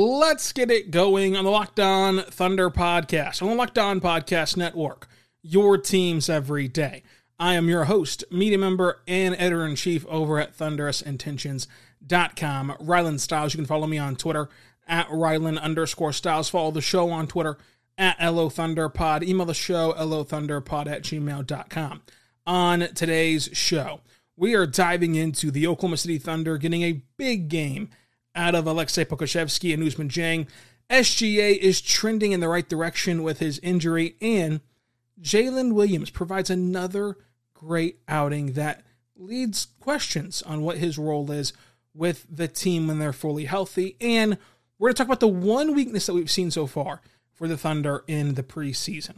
Let's get it going on the Locked On Thunder podcast, on the Locked On Podcast Network, your teams every day. I am your host, media member, and editor in chief over at thunderousintentions.com, Rylan Stiles. You can follow me on Twitter at Rylan underscore Stiles. Follow the show on Twitter at LO Thunderpod. Email the show, LOThunderpod at gmail.com. On today's show, we are diving into the Oklahoma City Thunder getting a big game out of Alexei Pokusevski and Ousmane Dieng. SGA is trending in the right direction with his injury, and Jalen Williams provides another great outing that leads questions on what his role is with the team when they're fully healthy. And we're going to talk about the one weakness that we've seen so far for the Thunder in the preseason.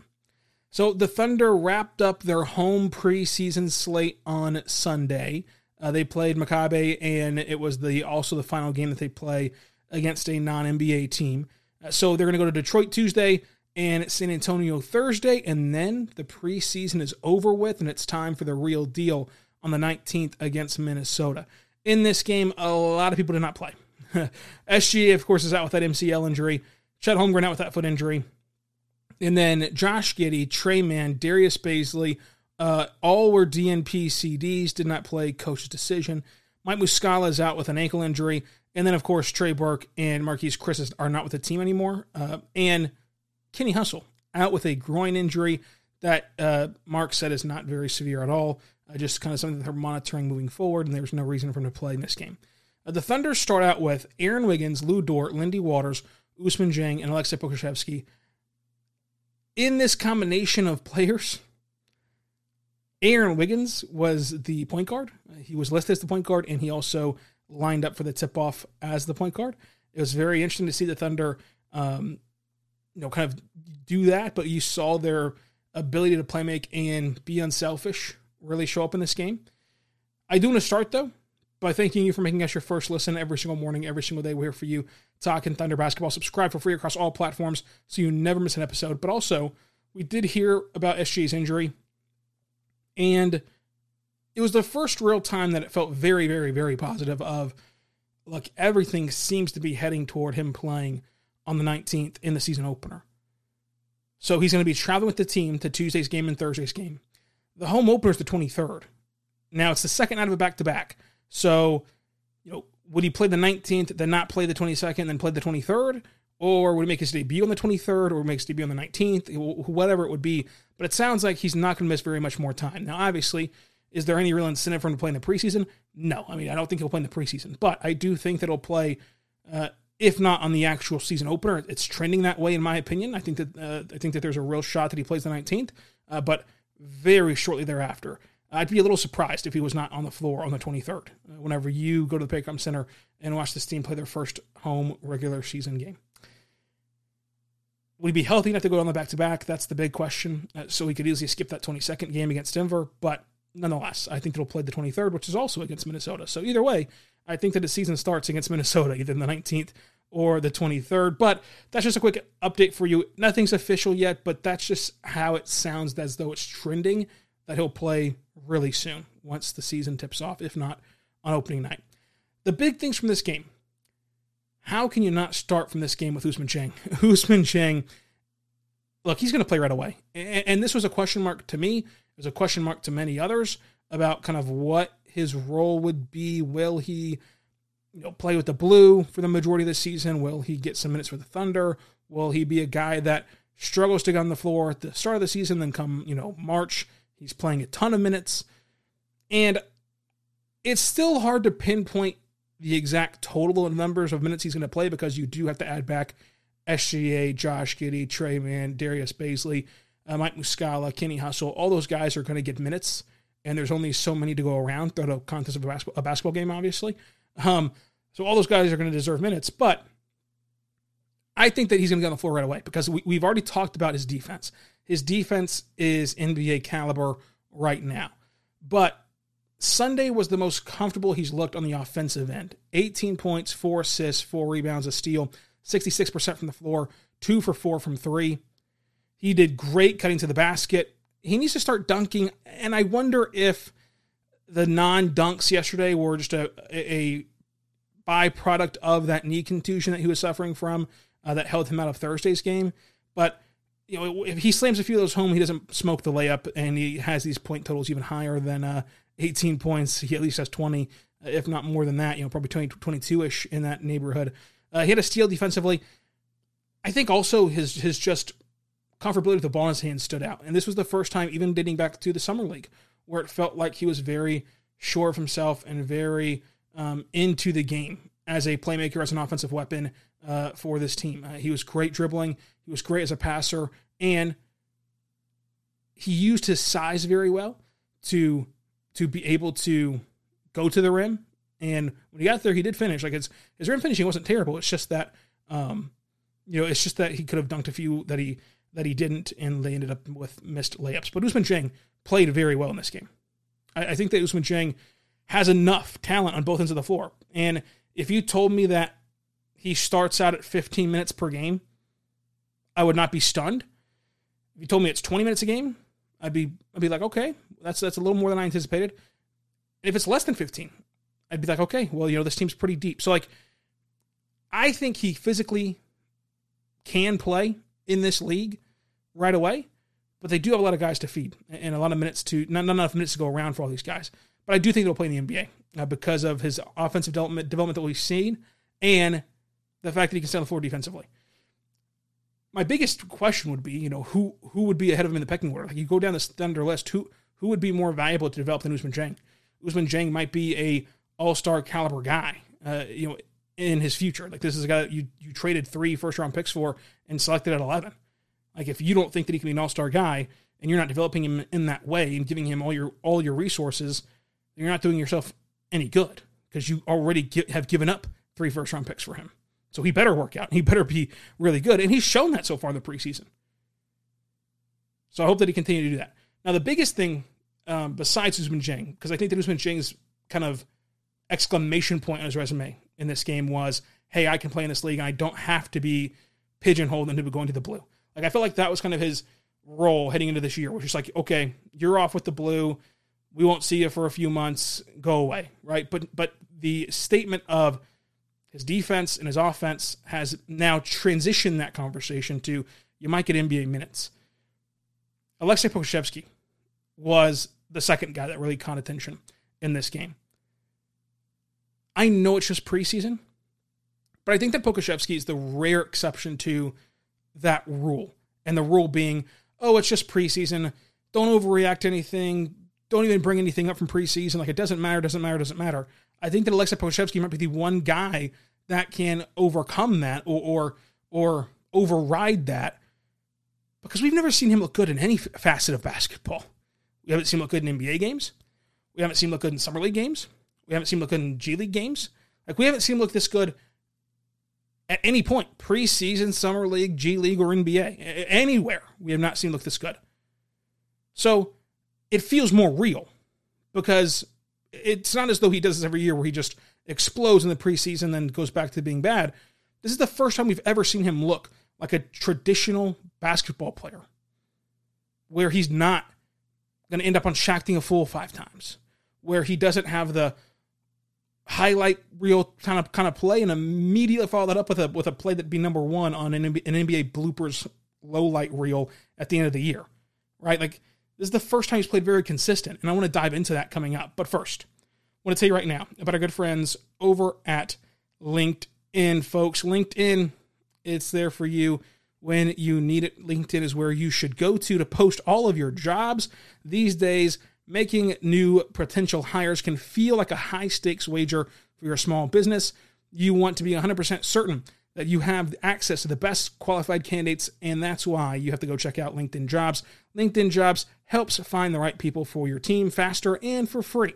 So the Thunder wrapped up their home preseason slate on Sunday. Uh, they played Maccabi, and it was the also the final game that they play against a non NBA team. Uh, so they're going to go to Detroit Tuesday and San Antonio Thursday, and then the preseason is over with, and it's time for the real deal on the 19th against Minnesota. In this game, a lot of people did not play. SGA, of course, is out with that MCL injury. Chet Holmgren out with that foot injury. And then Josh Giddey, Tre Mann, Darius Bazley, uh, all were DNP CDs, did not play coach's decision. Mike Muscala is out with an ankle injury. And then, of course, Trey Burke and Marquese Chriss are not with the team anymore. Uh, and Kenny Hustle out with a groin injury that uh, Mark said is not very severe at all. Uh, just kind of something that they're monitoring moving forward, and there's no reason for him to play in this game. Uh, the Thunder start out with Aaron Wiggins, Lu Dort, Lindy Waters, Ousmane Dieng, and Alexei Pokusevski. In this combination of players, Aaron Wiggins was the point guard. He was listed as the point guard, and he also lined up for the tip off as the point guard. It was very interesting to see the Thunder, um, you know, kind of do that. But you saw their ability to play make and be unselfish really show up in this game. I do want to start though by thanking you for making us your first listen every single morning, every single day. We're here for you, talking Thunder basketball. Subscribe for free across all platforms so you never miss an episode. But also, we did hear about SG's injury. And it was the first real time that it felt very, very, very positive of look, everything seems to be heading toward him playing on the 19th in the season opener. So he's going to be traveling with the team to Tuesday's game and Thursday's game. The home opener is the 23rd. Now it's the second night of a back to back. So, you know, would he play the 19th, then not play the 22nd, then play the 23rd? Or would make his debut on the 23rd or make his debut on the 19th? Whatever it would be. But it sounds like he's not going to miss very much more time. Now, obviously, is there any real incentive for him to play in the preseason? No. I mean, I don't think he'll play in the preseason, but I do think that he'll play, uh, if not on the actual season opener. It's trending that way, in my opinion. I think that uh, I think that there's a real shot that he plays the 19th, uh, but very shortly thereafter. I'd be a little surprised if he was not on the floor on the 23rd. Uh, whenever you go to the Paycom Center and watch this team play their first home regular season game. Would he be healthy enough to go on the back to back? That's the big question. Uh, so he could easily skip that 22nd game against Denver. But nonetheless, I think he'll play the 23rd, which is also against Minnesota. So either way, I think that the season starts against Minnesota, either the 19th or the 23rd. But that's just a quick update for you. Nothing's official yet, but that's just how it sounds as though it's trending that he'll play really soon once the season tips off, if not on opening night. The big things from this game how can you not start from this game with Ousmane Dieng? Ousmane Dieng, look, he's going to play right away. And, and, this was a question mark to me. It was a question mark to many others about kind of what his role would be. Will he you know, play with the blue for the majority of the season? Will he get some minutes for the Thunder? Will he be a guy that struggles to get on the floor at the start of the season, then come, you know, March, he's playing a ton of minutes. And it's still hard to pinpoint the exact total numbers of minutes he's going to play because you do have to add back SGA, Josh Giddey, Tre Mann, Darius Bazley, uh, Mike Muscala, Kenny Hustle. All those guys are going to get minutes, and there's only so many to go around throughout a contest of a basketball, a basketball game, obviously. Um, so all those guys are going to deserve minutes, but I think that he's going to get on the floor right away because we, we've already talked about his defense. His defense is NBA caliber right now. But Sunday was the most comfortable he's looked on the offensive end 18 points, four assists, four rebounds, a steal, 66% from the floor, two for four from three. He did great cutting to the basket. He needs to start dunking. And I wonder if the non dunks yesterday were just a, a byproduct of that knee contusion that he was suffering from uh, that held him out of Thursday's game. But you know, if he slams a few of those home, he doesn't smoke the layup, and he has these point totals even higher than uh, 18 points. He at least has 20, if not more than that. You know, probably 20, 22 ish in that neighborhood. Uh, he had a steal defensively. I think also his his just comfortability with the ball in his hand stood out, and this was the first time, even dating back to the summer league, where it felt like he was very sure of himself and very um, into the game as a playmaker, as an offensive weapon uh, for this team. Uh, he was great dribbling. He was great as a passer, and he used his size very well to to be able to go to the rim. And when he got there, he did finish. Like his his rim finishing wasn't terrible. It's just that, um, you know, it's just that he could have dunked a few that he that he didn't, and they ended up with missed layups. But Ousmane Dieng played very well in this game. I, I think that Ousmane Dieng has enough talent on both ends of the floor. And if you told me that he starts out at 15 minutes per game, I would not be stunned. If you told me it's 20 minutes a game, I'd be I'd be like, okay, that's that's a little more than I anticipated. And if it's less than 15, I'd be like, okay, well, you know, this team's pretty deep. So like I think he physically can play in this league right away, but they do have a lot of guys to feed and a lot of minutes to not, not enough minutes to go around for all these guys. But I do think he'll play in the NBA uh, because of his offensive development development that we've seen and the fact that he can stay on the floor defensively. My biggest question would be, you know, who who would be ahead of him in the pecking order? Like you go down the Thunder list, who who would be more valuable to develop than Ousmane Dieng? Ousmane Dieng might be a All Star caliber guy, uh, you know, in his future. Like this is a guy that you you traded three first round picks for and selected at eleven. Like if you don't think that he can be an All Star guy and you're not developing him in that way and giving him all your all your resources, you're not doing yourself any good because you already get, have given up three first round picks for him. So he better work out. He better be really good. And he's shown that so far in the preseason. So I hope that he continue to do that. Now, the biggest thing um, besides Ousmane Dieng, because I think that Ousmane Dieng's kind of exclamation point on his resume in this game was, hey, I can play in this league and I don't have to be pigeonholed into going to the blue. Like, I felt like that was kind of his role heading into this year, which is like, okay, you're off with the blue. We won't see you for a few months. Go away, right? But but the statement of his defense and his offense has now transitioned that conversation to you might get NBA minutes. Alexei Pokusevski was the second guy that really caught attention in this game. I know it's just preseason, but I think that Pokusevski is the rare exception to that rule. And the rule being, oh, it's just preseason. Don't overreact to anything. Don't even bring anything up from preseason. Like it doesn't matter, doesn't matter, doesn't matter. I think that Alexa Pokusevski might be the one guy that can overcome that or or, or override that because we've never seen him look good in any facet of basketball. We haven't seen him look good in NBA games. We haven't seen him look good in summer league games. We haven't seen him look good in G League games. Like we haven't seen him look this good at any point, preseason, summer league, G League, or NBA, anywhere. We have not seen him look this good. So it feels more real because it's not as though he does this every year where he just explodes in the preseason then goes back to being bad. This is the first time we've ever seen him look like a traditional basketball player where he's not going to end up on Shaqtin' a Fool five times, where he doesn't have the highlight reel kind of kind of play and immediately follow that up with a with a play that'd be number one on an an NBA bloopers low light reel at the end of the year, right? Like this is the first time he's played very consistent, and I want to dive into that coming up. But first, I want to tell you right now about our good friends over at LinkedIn, folks. LinkedIn, it's there for you when you need it. LinkedIn is where you should go to to post all of your jobs. These days, making new potential hires can feel like a high stakes wager for your small business. You want to be 100% certain that you have access to the best qualified candidates, and that's why you have to go check out LinkedIn Jobs. LinkedIn Jobs helps find the right people for your team faster and for free.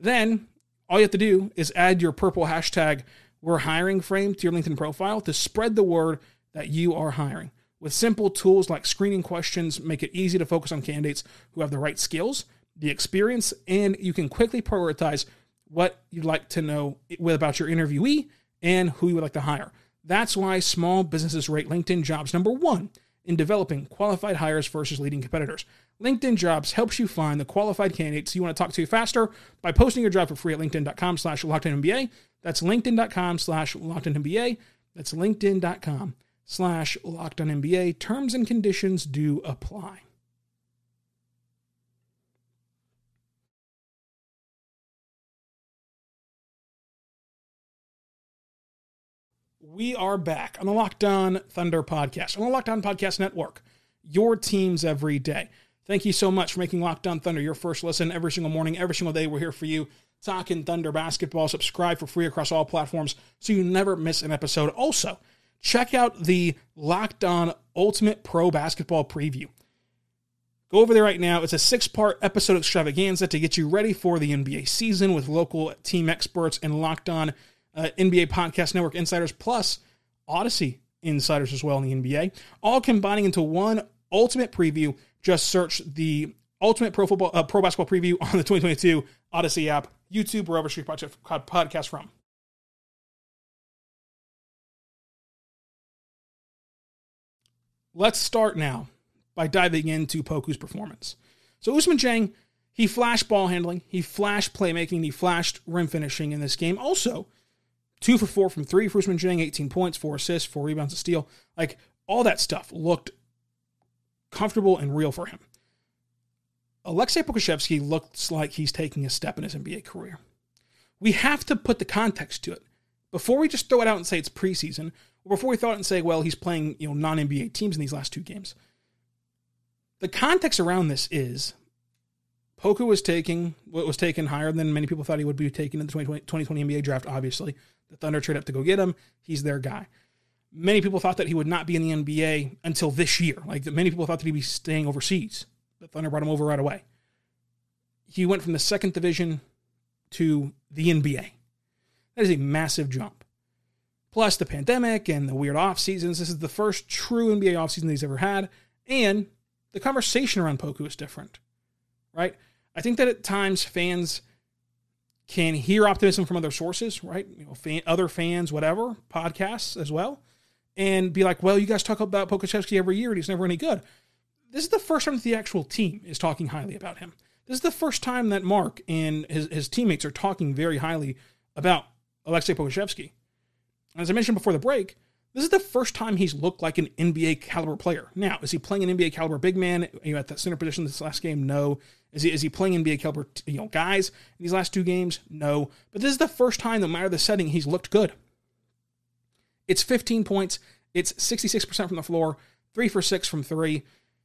Then all you have to do is add your purple hashtag we're hiring frame to your LinkedIn profile to spread the word that you are hiring. with simple tools like screening questions, make it easy to focus on candidates who have the right skills, the experience, and you can quickly prioritize what you'd like to know about your interviewee and who you would like to hire. That's why small businesses rate LinkedIn jobs number one in developing qualified hires versus leading competitors. LinkedIn Jobs helps you find the qualified candidates you want to talk to faster by posting your job for free at linkedin.com slash LockedOnNBA. That's linkedin.com slash LockedOnNBA. That's linkedin.com slash LockedOnNBA. Terms and conditions do apply. We are back on the Locked On Thunder podcast, on the Locked On Podcast Network, your teams every day. Thank you so much for making Locked On Thunder your first listen every single morning, every single day. We're here for you, talking Thunder basketball. Subscribe for free across all platforms so you never miss an episode. Also, check out the Locked On Ultimate Pro Basketball Preview. Go over there right now. It's a six part episode extravaganza to get you ready for the NBA season with local team experts and Locked On uh, NBA Podcast Network insiders, plus Audacy insiders as well in the NBA, all combining into one ultimate preview. Just search the Ultimate Pro Football uh, Pro Basketball Preview on the 2022 Audacy app, YouTube, wherever you podcast from. Let's start now by diving into Poku's performance. So Ousmane Dieng, he flashed ball handling, he flashed playmaking, he flashed rim finishing in this game. Also, Two for four from three for Ousmane Dieng, 18 points, four assists, four rebounds, a steal. Like all that stuff looked comfortable and real for him. Aleksej Pokusevski looks like he's taking a step in his NBA career. We have to put the context to it. Before we just throw it out and say it's preseason, or before we throw it and say, well, he's playing you know non-NBA teams in these last two games. The context around this is Poku was taking what was taken higher than many people thought he would be taken in the 2020, 2020 NBA draft, obviously. The Thunder trade up to go get him. He's their guy. Many people thought that he would not be in the NBA until this year. Like many people thought that he'd be staying overseas. The Thunder brought him over right away. He went from the second division to the NBA. That is a massive jump. Plus the pandemic and the weird off seasons. This is the first true NBA off season he's ever had. And the conversation around Poku is different. Right? I think that at times fans can hear optimism from other sources, right? You know, fan, other fans, whatever, podcasts as well, and be like, well, you guys talk about Pokusevski every year and he's never any good. This is the first time that the actual team is talking highly about him. This is the first time that Mark and his, his teammates are talking very highly about Alexei Pokusevski. As I mentioned before the break, this is the first time he's looked like an NBA caliber player. Now, is he playing an NBA caliber big man you know, at that center position this last game? No. Is he, is he playing NBA caliber you know guys in these last two games? No. But this is the first time, no matter the setting, he's looked good. It's 15 points. It's 66% from the floor, three for six from three.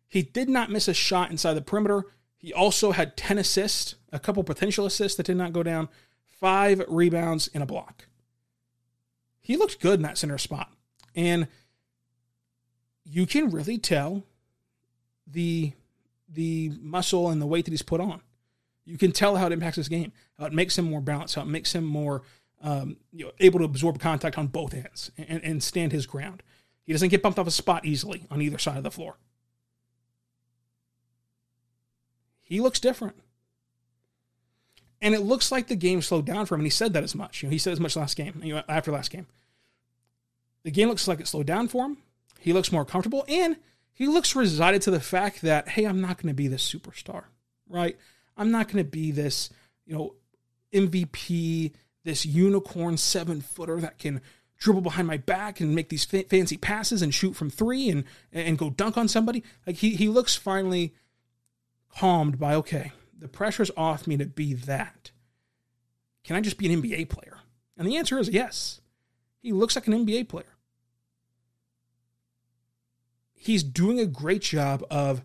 He did not miss a shot inside the perimeter. He also had 10 assists, a couple potential assists that did not go down, five rebounds, and a block. He looked good in that center spot. And you can really tell the the muscle and the weight that he's put on. You can tell how it impacts his game, how it makes him more balanced, how it makes him more um, you know, able to absorb contact on both ends and, and stand his ground. He doesn't get bumped off a spot easily on either side of the floor. He looks different. And it looks like the game slowed down for him, and he said that as much. You know, he said as much last game, you know, after last game. The game looks like it slowed down for him. He looks more comfortable and he looks resided to the fact that, hey, I'm not going to be this superstar, right? I'm not going to be this, you know, MVP, this unicorn seven footer that can dribble behind my back and make these fa- fancy passes and shoot from three and and go dunk on somebody. Like he he looks finally calmed by okay, the pressure's off me to be that. Can I just be an NBA player? And the answer is yes. He looks like an NBA player. He's doing a great job of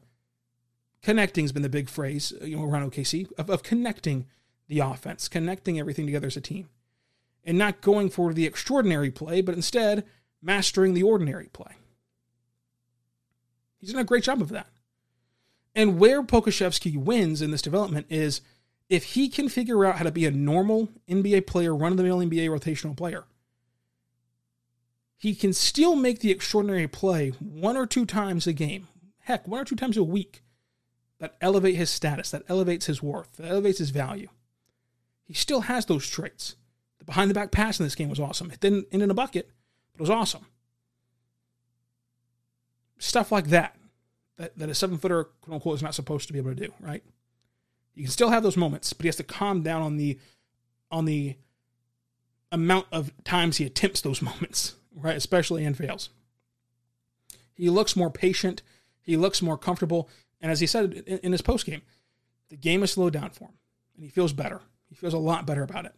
connecting has been the big phrase uh, you know around OKC of, of connecting the offense, connecting everything together as a team, and not going for the extraordinary play, but instead mastering the ordinary play. He's done a great job of that. And where Pokusevski wins in this development is if he can figure out how to be a normal NBA player, run of the mill NBA rotational player, he can still make the extraordinary play one or two times a game, heck, one or two times a week, that elevate his status, that elevates his worth, that elevates his value. He still has those traits. The behind the back pass in this game was awesome. It didn't end in a bucket, but it was awesome. Stuff like that, that, that a seven footer, quote unquote, is not supposed to be able to do, right? You can still have those moments, but he has to calm down on the on the amount of times he attempts those moments, right? Especially and fails. He looks more patient. He looks more comfortable. And as he said in, in his post game, the game has slowed down for him, and he feels better. He feels a lot better about it.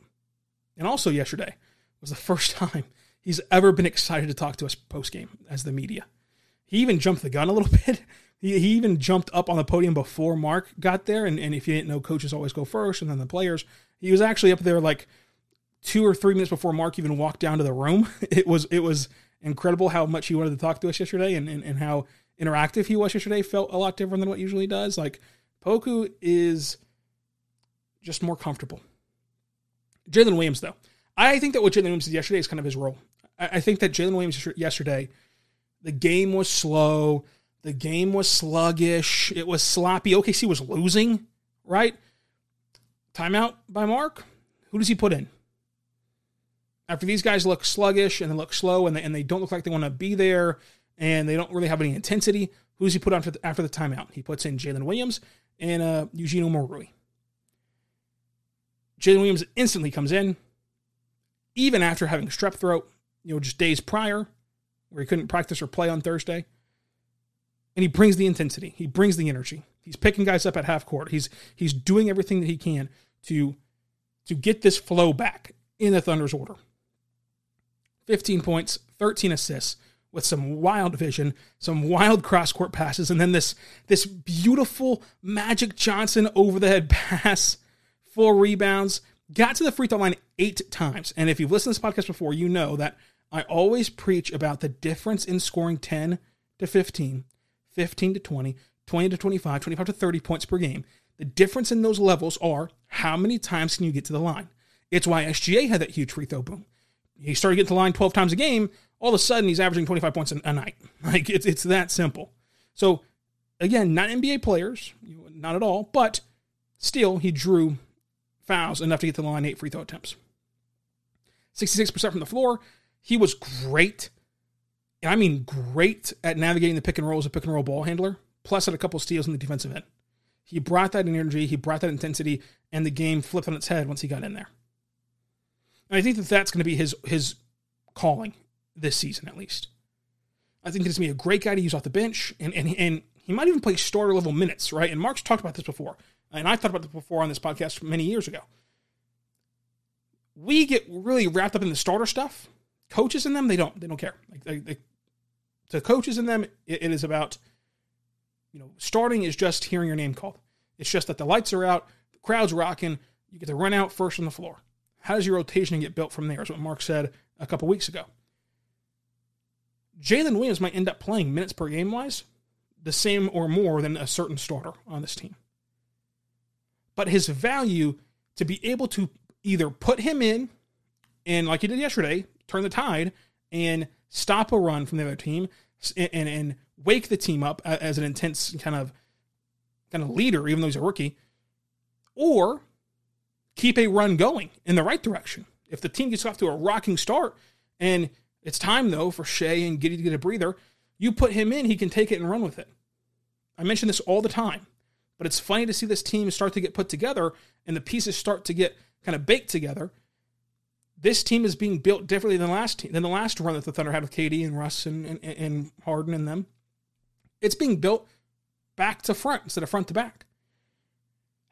And also yesterday was the first time he's ever been excited to talk to us post game as the media. He even jumped the gun a little bit. He, he even jumped up on the podium before Mark got there. And, and if you didn't know, coaches always go first and then the players. He was actually up there like two or three minutes before Mark even walked down to the room. It was it was incredible how much he wanted to talk to us yesterday and, and, and how interactive he was yesterday felt a lot different than what usually does. Like Poku is just more comfortable. Jalen Williams, though, I think that what Jalen Williams did yesterday is kind of his role. I, I think that Jalen Williams yesterday, the game was slow, the game was sluggish, it was sloppy. OKC was losing, right? Timeout by Mark. Who does he put in? After these guys look sluggish and they look slow and they, and they don't look like they want to be there and they don't really have any intensity, who does he put on the, after the timeout? He puts in Jalen Williams and uh, Eugene Omoruyi. Jalen Williams instantly comes in, even after having strep throat, you know, just days prior, where he couldn't practice or play on Thursday. And he brings the intensity. He brings the energy. He's picking guys up at half court. He's he's doing everything that he can to to get this flow back in the Thunder's order. 15 points, 13 assists with some wild vision, some wild cross court passes, and then this this beautiful Magic Johnson over the head pass four rebounds, got to the free throw line eight times. And if you've listened to this podcast before, you know that I always preach about the difference in scoring 10 to 15, 15 to 20, 20 to 25, 25 to 30 points per game. The difference in those levels are how many times can you get to the line? It's why SGA had that huge free throw boom. He started getting to the line 12 times a game. All of a sudden, he's averaging 25 points a night. Like, it's, it's that simple. So, again, not NBA players, not at all, but still, he drew fouls, enough to get to the line, eight free throw attempts. 66% from the floor. He was great. And I mean great at navigating the pick and roll as a pick and roll ball handler, plus had a couple steals in the defensive end. He brought that energy, he brought that intensity, and the game flipped on its head once he got in there. And I think that that's going to be his his calling this season, at least. I think he's going to be a great guy to use off the bench, and, and, and he might even play starter level minutes, right? And Mark's talked about this before and I thought about this before on this podcast many years ago. We get really wrapped up in the starter stuff. Coaches in them, they don't. They don't care. Like they, they, the coaches in them, it, it is about, you know, starting is just hearing your name called. It's just that the lights are out, the crowd's rocking, you get to run out first on the floor. How does your rotation get built from there? Is what Mark said a couple weeks ago. Jalen Williams might end up playing minutes per game wise the same or more than a certain starter on this team but his value to be able to either put him in and like he did yesterday, turn the tide and stop a run from the other team and, and, and wake the team up as an intense kind of kind of leader, even though he's a rookie, or keep a run going in the right direction. If the team gets off to a rocking start and it's time though for Shai and Giddey to get a breather, you put him in, he can take it and run with it. I mention this all the time. But it's funny to see this team start to get put together and the pieces start to get kind of baked together. This team is being built differently than the last team, than the last run that the Thunder had with KD and Russ and, and, and Harden and them. It's being built back to front instead of front to back.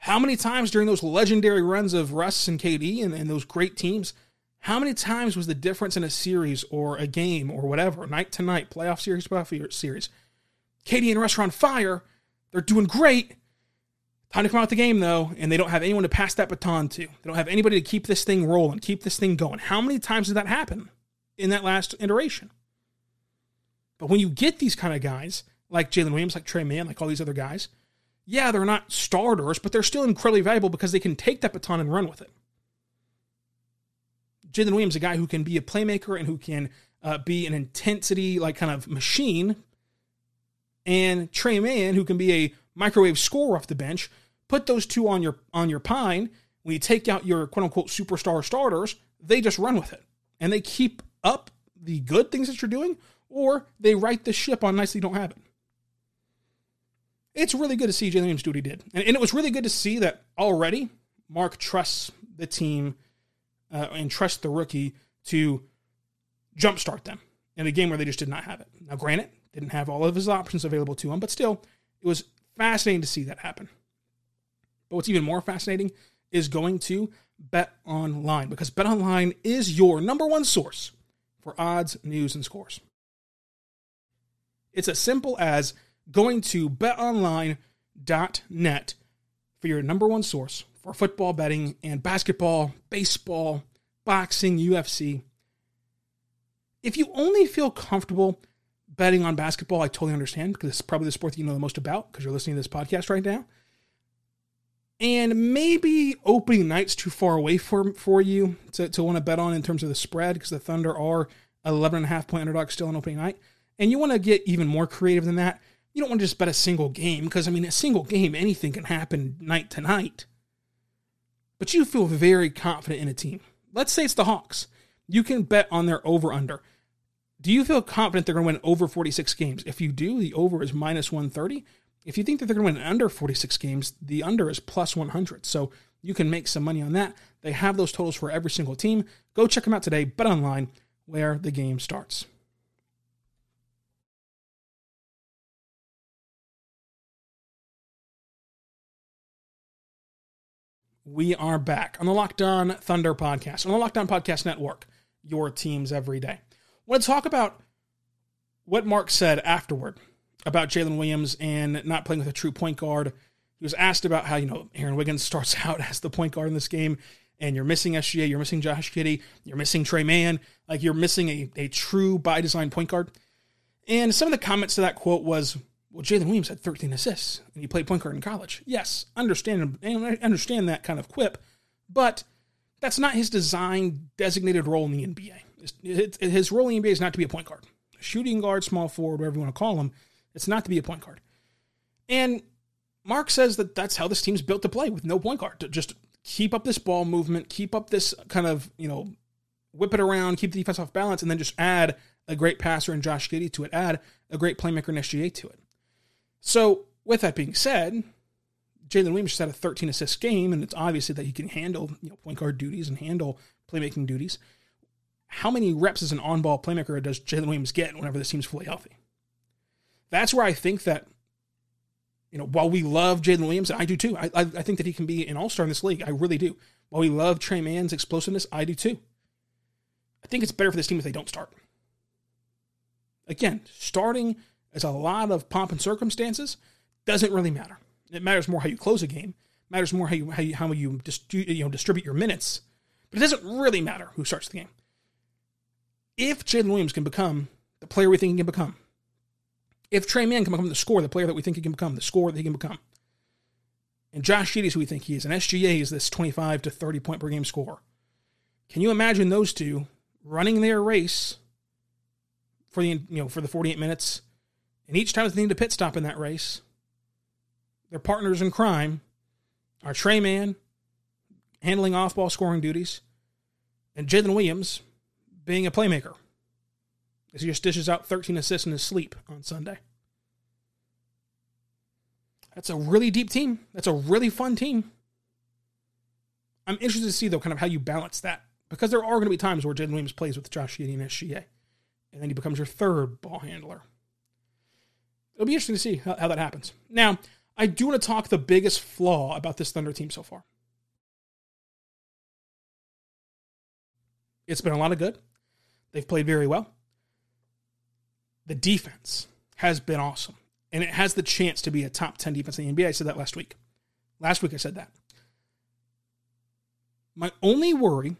How many times during those legendary runs of Russ and KD and, and those great teams, how many times was the difference in a series or a game or whatever, night to night, playoff series, playoff series? KD and Russ are on fire. They're doing great. Time to come out the game though, and they don't have anyone to pass that baton to. They don't have anybody to keep this thing rolling, keep this thing going. How many times did that happen in that last iteration? But when you get these kind of guys, like Jalen Williams, like Tre Mann, like all these other guys, yeah, they're not starters, but they're still incredibly valuable because they can take that baton and run with it. Jalen Williams, a guy who can be a playmaker and who can uh, be an intensity like kind of machine, and Tre Mann, who can be a microwave scorer off the bench, put those two on your on your pine. When you take out your quote unquote superstar starters, they just run with it and they keep up the good things that you're doing, or they right the ship on you don't it. It's really good to see Jalen Williams do what he did, and, and, it was really good to see that already. Mark trusts the team uh, and trusts the rookie to jumpstart them in a game where they just did not have it. Now, granted, didn't have all of his options available to him, but still, it was fascinating to see that happen. But what's even more fascinating is going to Bet Online because Bet Online is your number one source for odds, news, and scores. It's as simple as going to betonline.net for your number one source for football betting and basketball, baseball, boxing, UFC. If you only feel comfortable betting on basketball, I totally understand because it's probably the sport that you know the most about because you're listening to this podcast right now. And maybe opening night's too far away for, for you to, to want to bet on in terms of the spread because the Thunder are 11 and a half point underdog still on opening night. And you want to get even more creative than that. You don't want to just bet a single game because, I mean, a single game, anything can happen night to night. But you feel very confident in a team. Let's say it's the Hawks. You can bet on their over under. Do you feel confident they're going to win over 46 games? If you do, the over is minus 130. If you think that they're going to win under 46 games, the under is plus 100. So you can make some money on that. They have those totals for every single team. Go check them out today. Bet online where the game starts. We are back on the Locked On Thunder podcast, on the Locked On Podcast Network, your teams every day. I want to talk about what Mark said afterward about Jalen Williams and not playing with a true point guard. He was asked about how, you know, Aaron Wiggins starts out as the point guard in this game, and you're missing SGA, you're missing Josh Giddey, you're missing Tre Mann, like you're missing a, a true by design point guard. And some of the comments to that quote was, well, Jalen Williams had 13 assists and he played point guard in college. Yes, understand understand that kind of quip, but that's not his design designated role in the NBA his role in the NBA is not to be a point guard, shooting guard, small forward, whatever you want to call him. It's not to be a point guard. And Mark says that that's how this team's built to play with no point guard. To just keep up this ball movement, keep up this kind of you know whip it around, keep the defense off balance, and then just add a great passer in Josh Giddey to it, add a great playmaker in SGA to it. So with that being said, Jalen Williams just had a 13 assist game, and it's obviously that he can handle you know point guard duties and handle playmaking duties how many reps as an on ball playmaker does Jalen Williams get whenever this team's fully healthy? That's where I think that, you know, while we love Jalen Williams, and I do too, I, I, I think that he can be an all star in this league. I really do. While we love Tre Mann's explosiveness, I do too. I think it's better for this team if they don't start. Again, starting as a lot of pomp and circumstances doesn't really matter. It matters more how you close a game. It matters more how you how you, how you, you know, distribute your minutes. But it doesn't really matter who starts the game if Jalen Williams can become the player we think he can become, if Tre Mann can become the scorer, the player that we think he can become, the scorer that he can become, and Josh Giddey is who we think he is, and SGA is this 25 to 30 point per game scorer, can you imagine those two running their race for the you know for the 48 minutes, and each time they need a pit stop in that race, their partners in crime are Tre Mann handling off ball scoring duties, and Jalen Williams being a playmaker as he just dishes out 13 assists in his sleep on Sunday. That's a really deep team. That's a really fun team. I'm interested to see, though, kind of how you balance that. Because there are going to be times where Jalen Williams plays with Josh Giddey and SGA, and then he becomes your third ball handler. It'll be interesting to see how, how that happens. Now, I do want to talk the biggest flaw about this Thunder team so far. It's been a lot of good. They've played very well. The defense has been awesome, and it has the chance to be a top 10 defense in the NBA. I said that last week. Last week I said that. My only worry,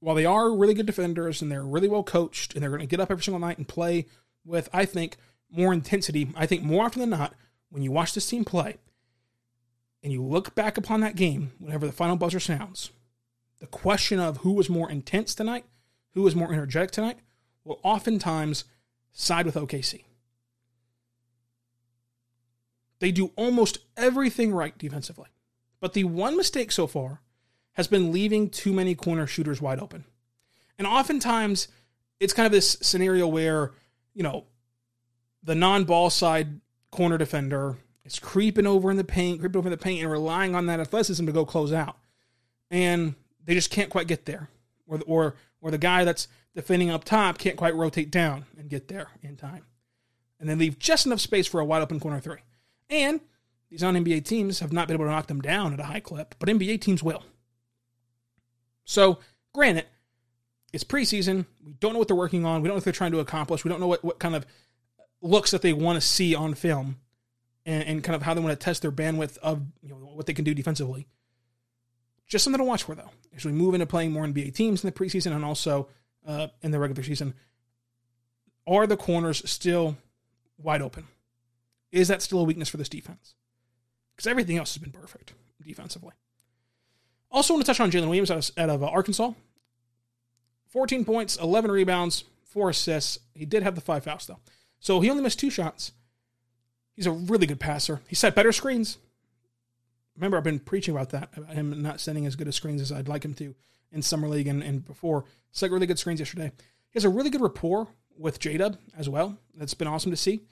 while they are really good defenders and they're really well coached and they're going to get up every single night and play with, I think, more intensity, I think more often than not, when you watch this team play and you look back upon that game, whenever the final buzzer sounds, the question of who was more intense tonight who was more energetic tonight will oftentimes side with OKC. They do almost everything right defensively. But the one mistake so far has been leaving too many corner shooters wide open. And oftentimes, it's kind of this scenario where, you know, the non ball side corner defender is creeping over in the paint, creeping over in the paint, and relying on that athleticism to go close out. And they just can't quite get there. Or, or, or the guy that's defending up top can't quite rotate down and get there in time. And they leave just enough space for a wide open corner three. And these non NBA teams have not been able to knock them down at a high clip, but NBA teams will. So, granted, it's preseason. We don't know what they're working on. We don't know what they're trying to accomplish. We don't know what, what kind of looks that they want to see on film and, and kind of how they want to test their bandwidth of you know, what they can do defensively. Just something to watch for, though, as we move into playing more NBA teams in the preseason and also uh, in the regular season. Are the corners still wide open? Is that still a weakness for this defense? Because everything else has been perfect defensively. Also, want to touch on Jaylin Williams out of, out of uh, Arkansas. 14 points, 11 rebounds, four assists. He did have the five fouls, though. So he only missed two shots. He's a really good passer. He set better screens. Remember, I've been preaching about that, about him not setting as good a screens as I'd like him to in Summer League and, and before. Set really good screens yesterday. He has a really good rapport with J Dub as well. That's been awesome to see.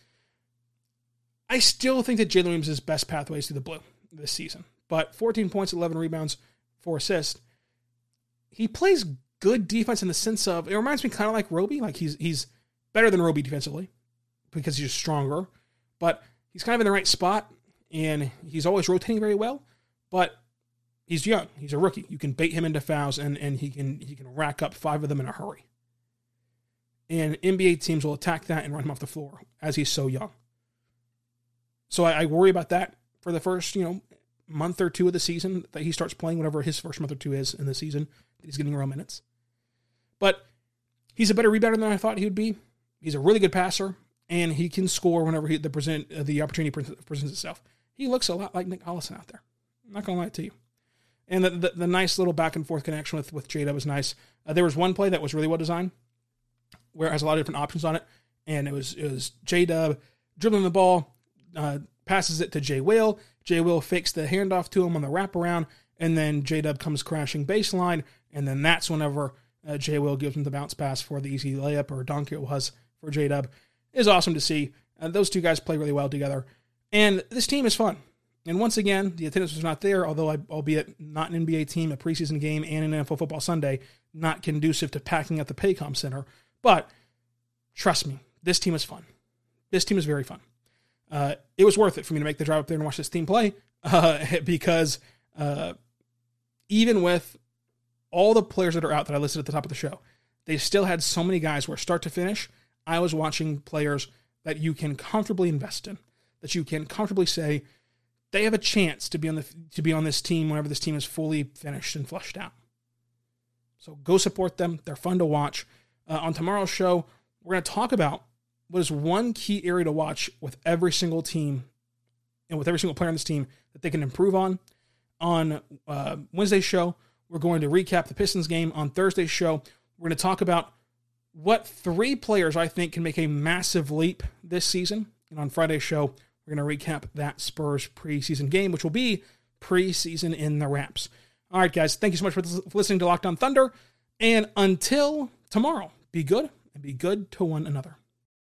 I still think that Jaylin Williams' is best pathway is through the blue this season. But 14 points, 11 rebounds, four assists. He plays good defense in the sense of it reminds me kind of like Roby. Like he's he's better than Roby defensively because he's stronger, but he's kind of in the right spot and he's always rotating very well. But he's young. He's a rookie. You can bait him into fouls and, and he can he can rack up five of them in a hurry. And NBA teams will attack that and run him off the floor as he's so young. So I, I worry about that for the first, you know, month or two of the season that he starts playing, whatever his first month or two is in the season, that he's getting real minutes. But he's a better rebounder than I thought he would be. He's a really good passer, and he can score whenever he, the present uh, the opportunity presents itself. He looks a lot like Nick Collison out there. I'm not gonna lie to you. And the, the, the nice little back and forth connection with with Jada was nice. Uh, there was one play that was really well designed, where it has a lot of different options on it, and it was it was J Dub dribbling the ball, uh, passes it to Jay Will. Jay Will fakes the handoff to him on the wraparound, and then J Dub comes crashing baseline, and then that's whenever uh, Jay Will gives him the bounce pass for the easy layup or dunk it was for J Dub. Is awesome to see. Uh, those two guys play really well together, and this team is fun. And once again, the attendance was not there, although I, albeit not an NBA team, a preseason game, and an NFL football Sunday, not conducive to packing at the Paycom Center. But trust me, this team is fun. This team is very fun uh, it was worth it for me to make the drive up there and watch this team play uh, because uh, even with all the players that are out that I listed at the top of the show, they still had so many guys where start to finish, I was watching players that you can comfortably invest in, that you can comfortably say they have a chance to be on the to be on this team whenever this team is fully finished and flushed out. So go support them; they're fun to watch. Uh, on tomorrow's show, we're going to talk about what is one key area to watch with every single team and with every single player on this team that they can improve on. On uh, Wednesday's show, we're going to recap the Pistons game. On Thursday's show, we're going to talk about what three players I think can make a massive leap this season. And on Friday's show, we're going to recap that Spurs preseason game, which will be preseason in the wraps. All right, guys, thank you so much for listening to Locked On Thunder. And until tomorrow, be good and be good to one another.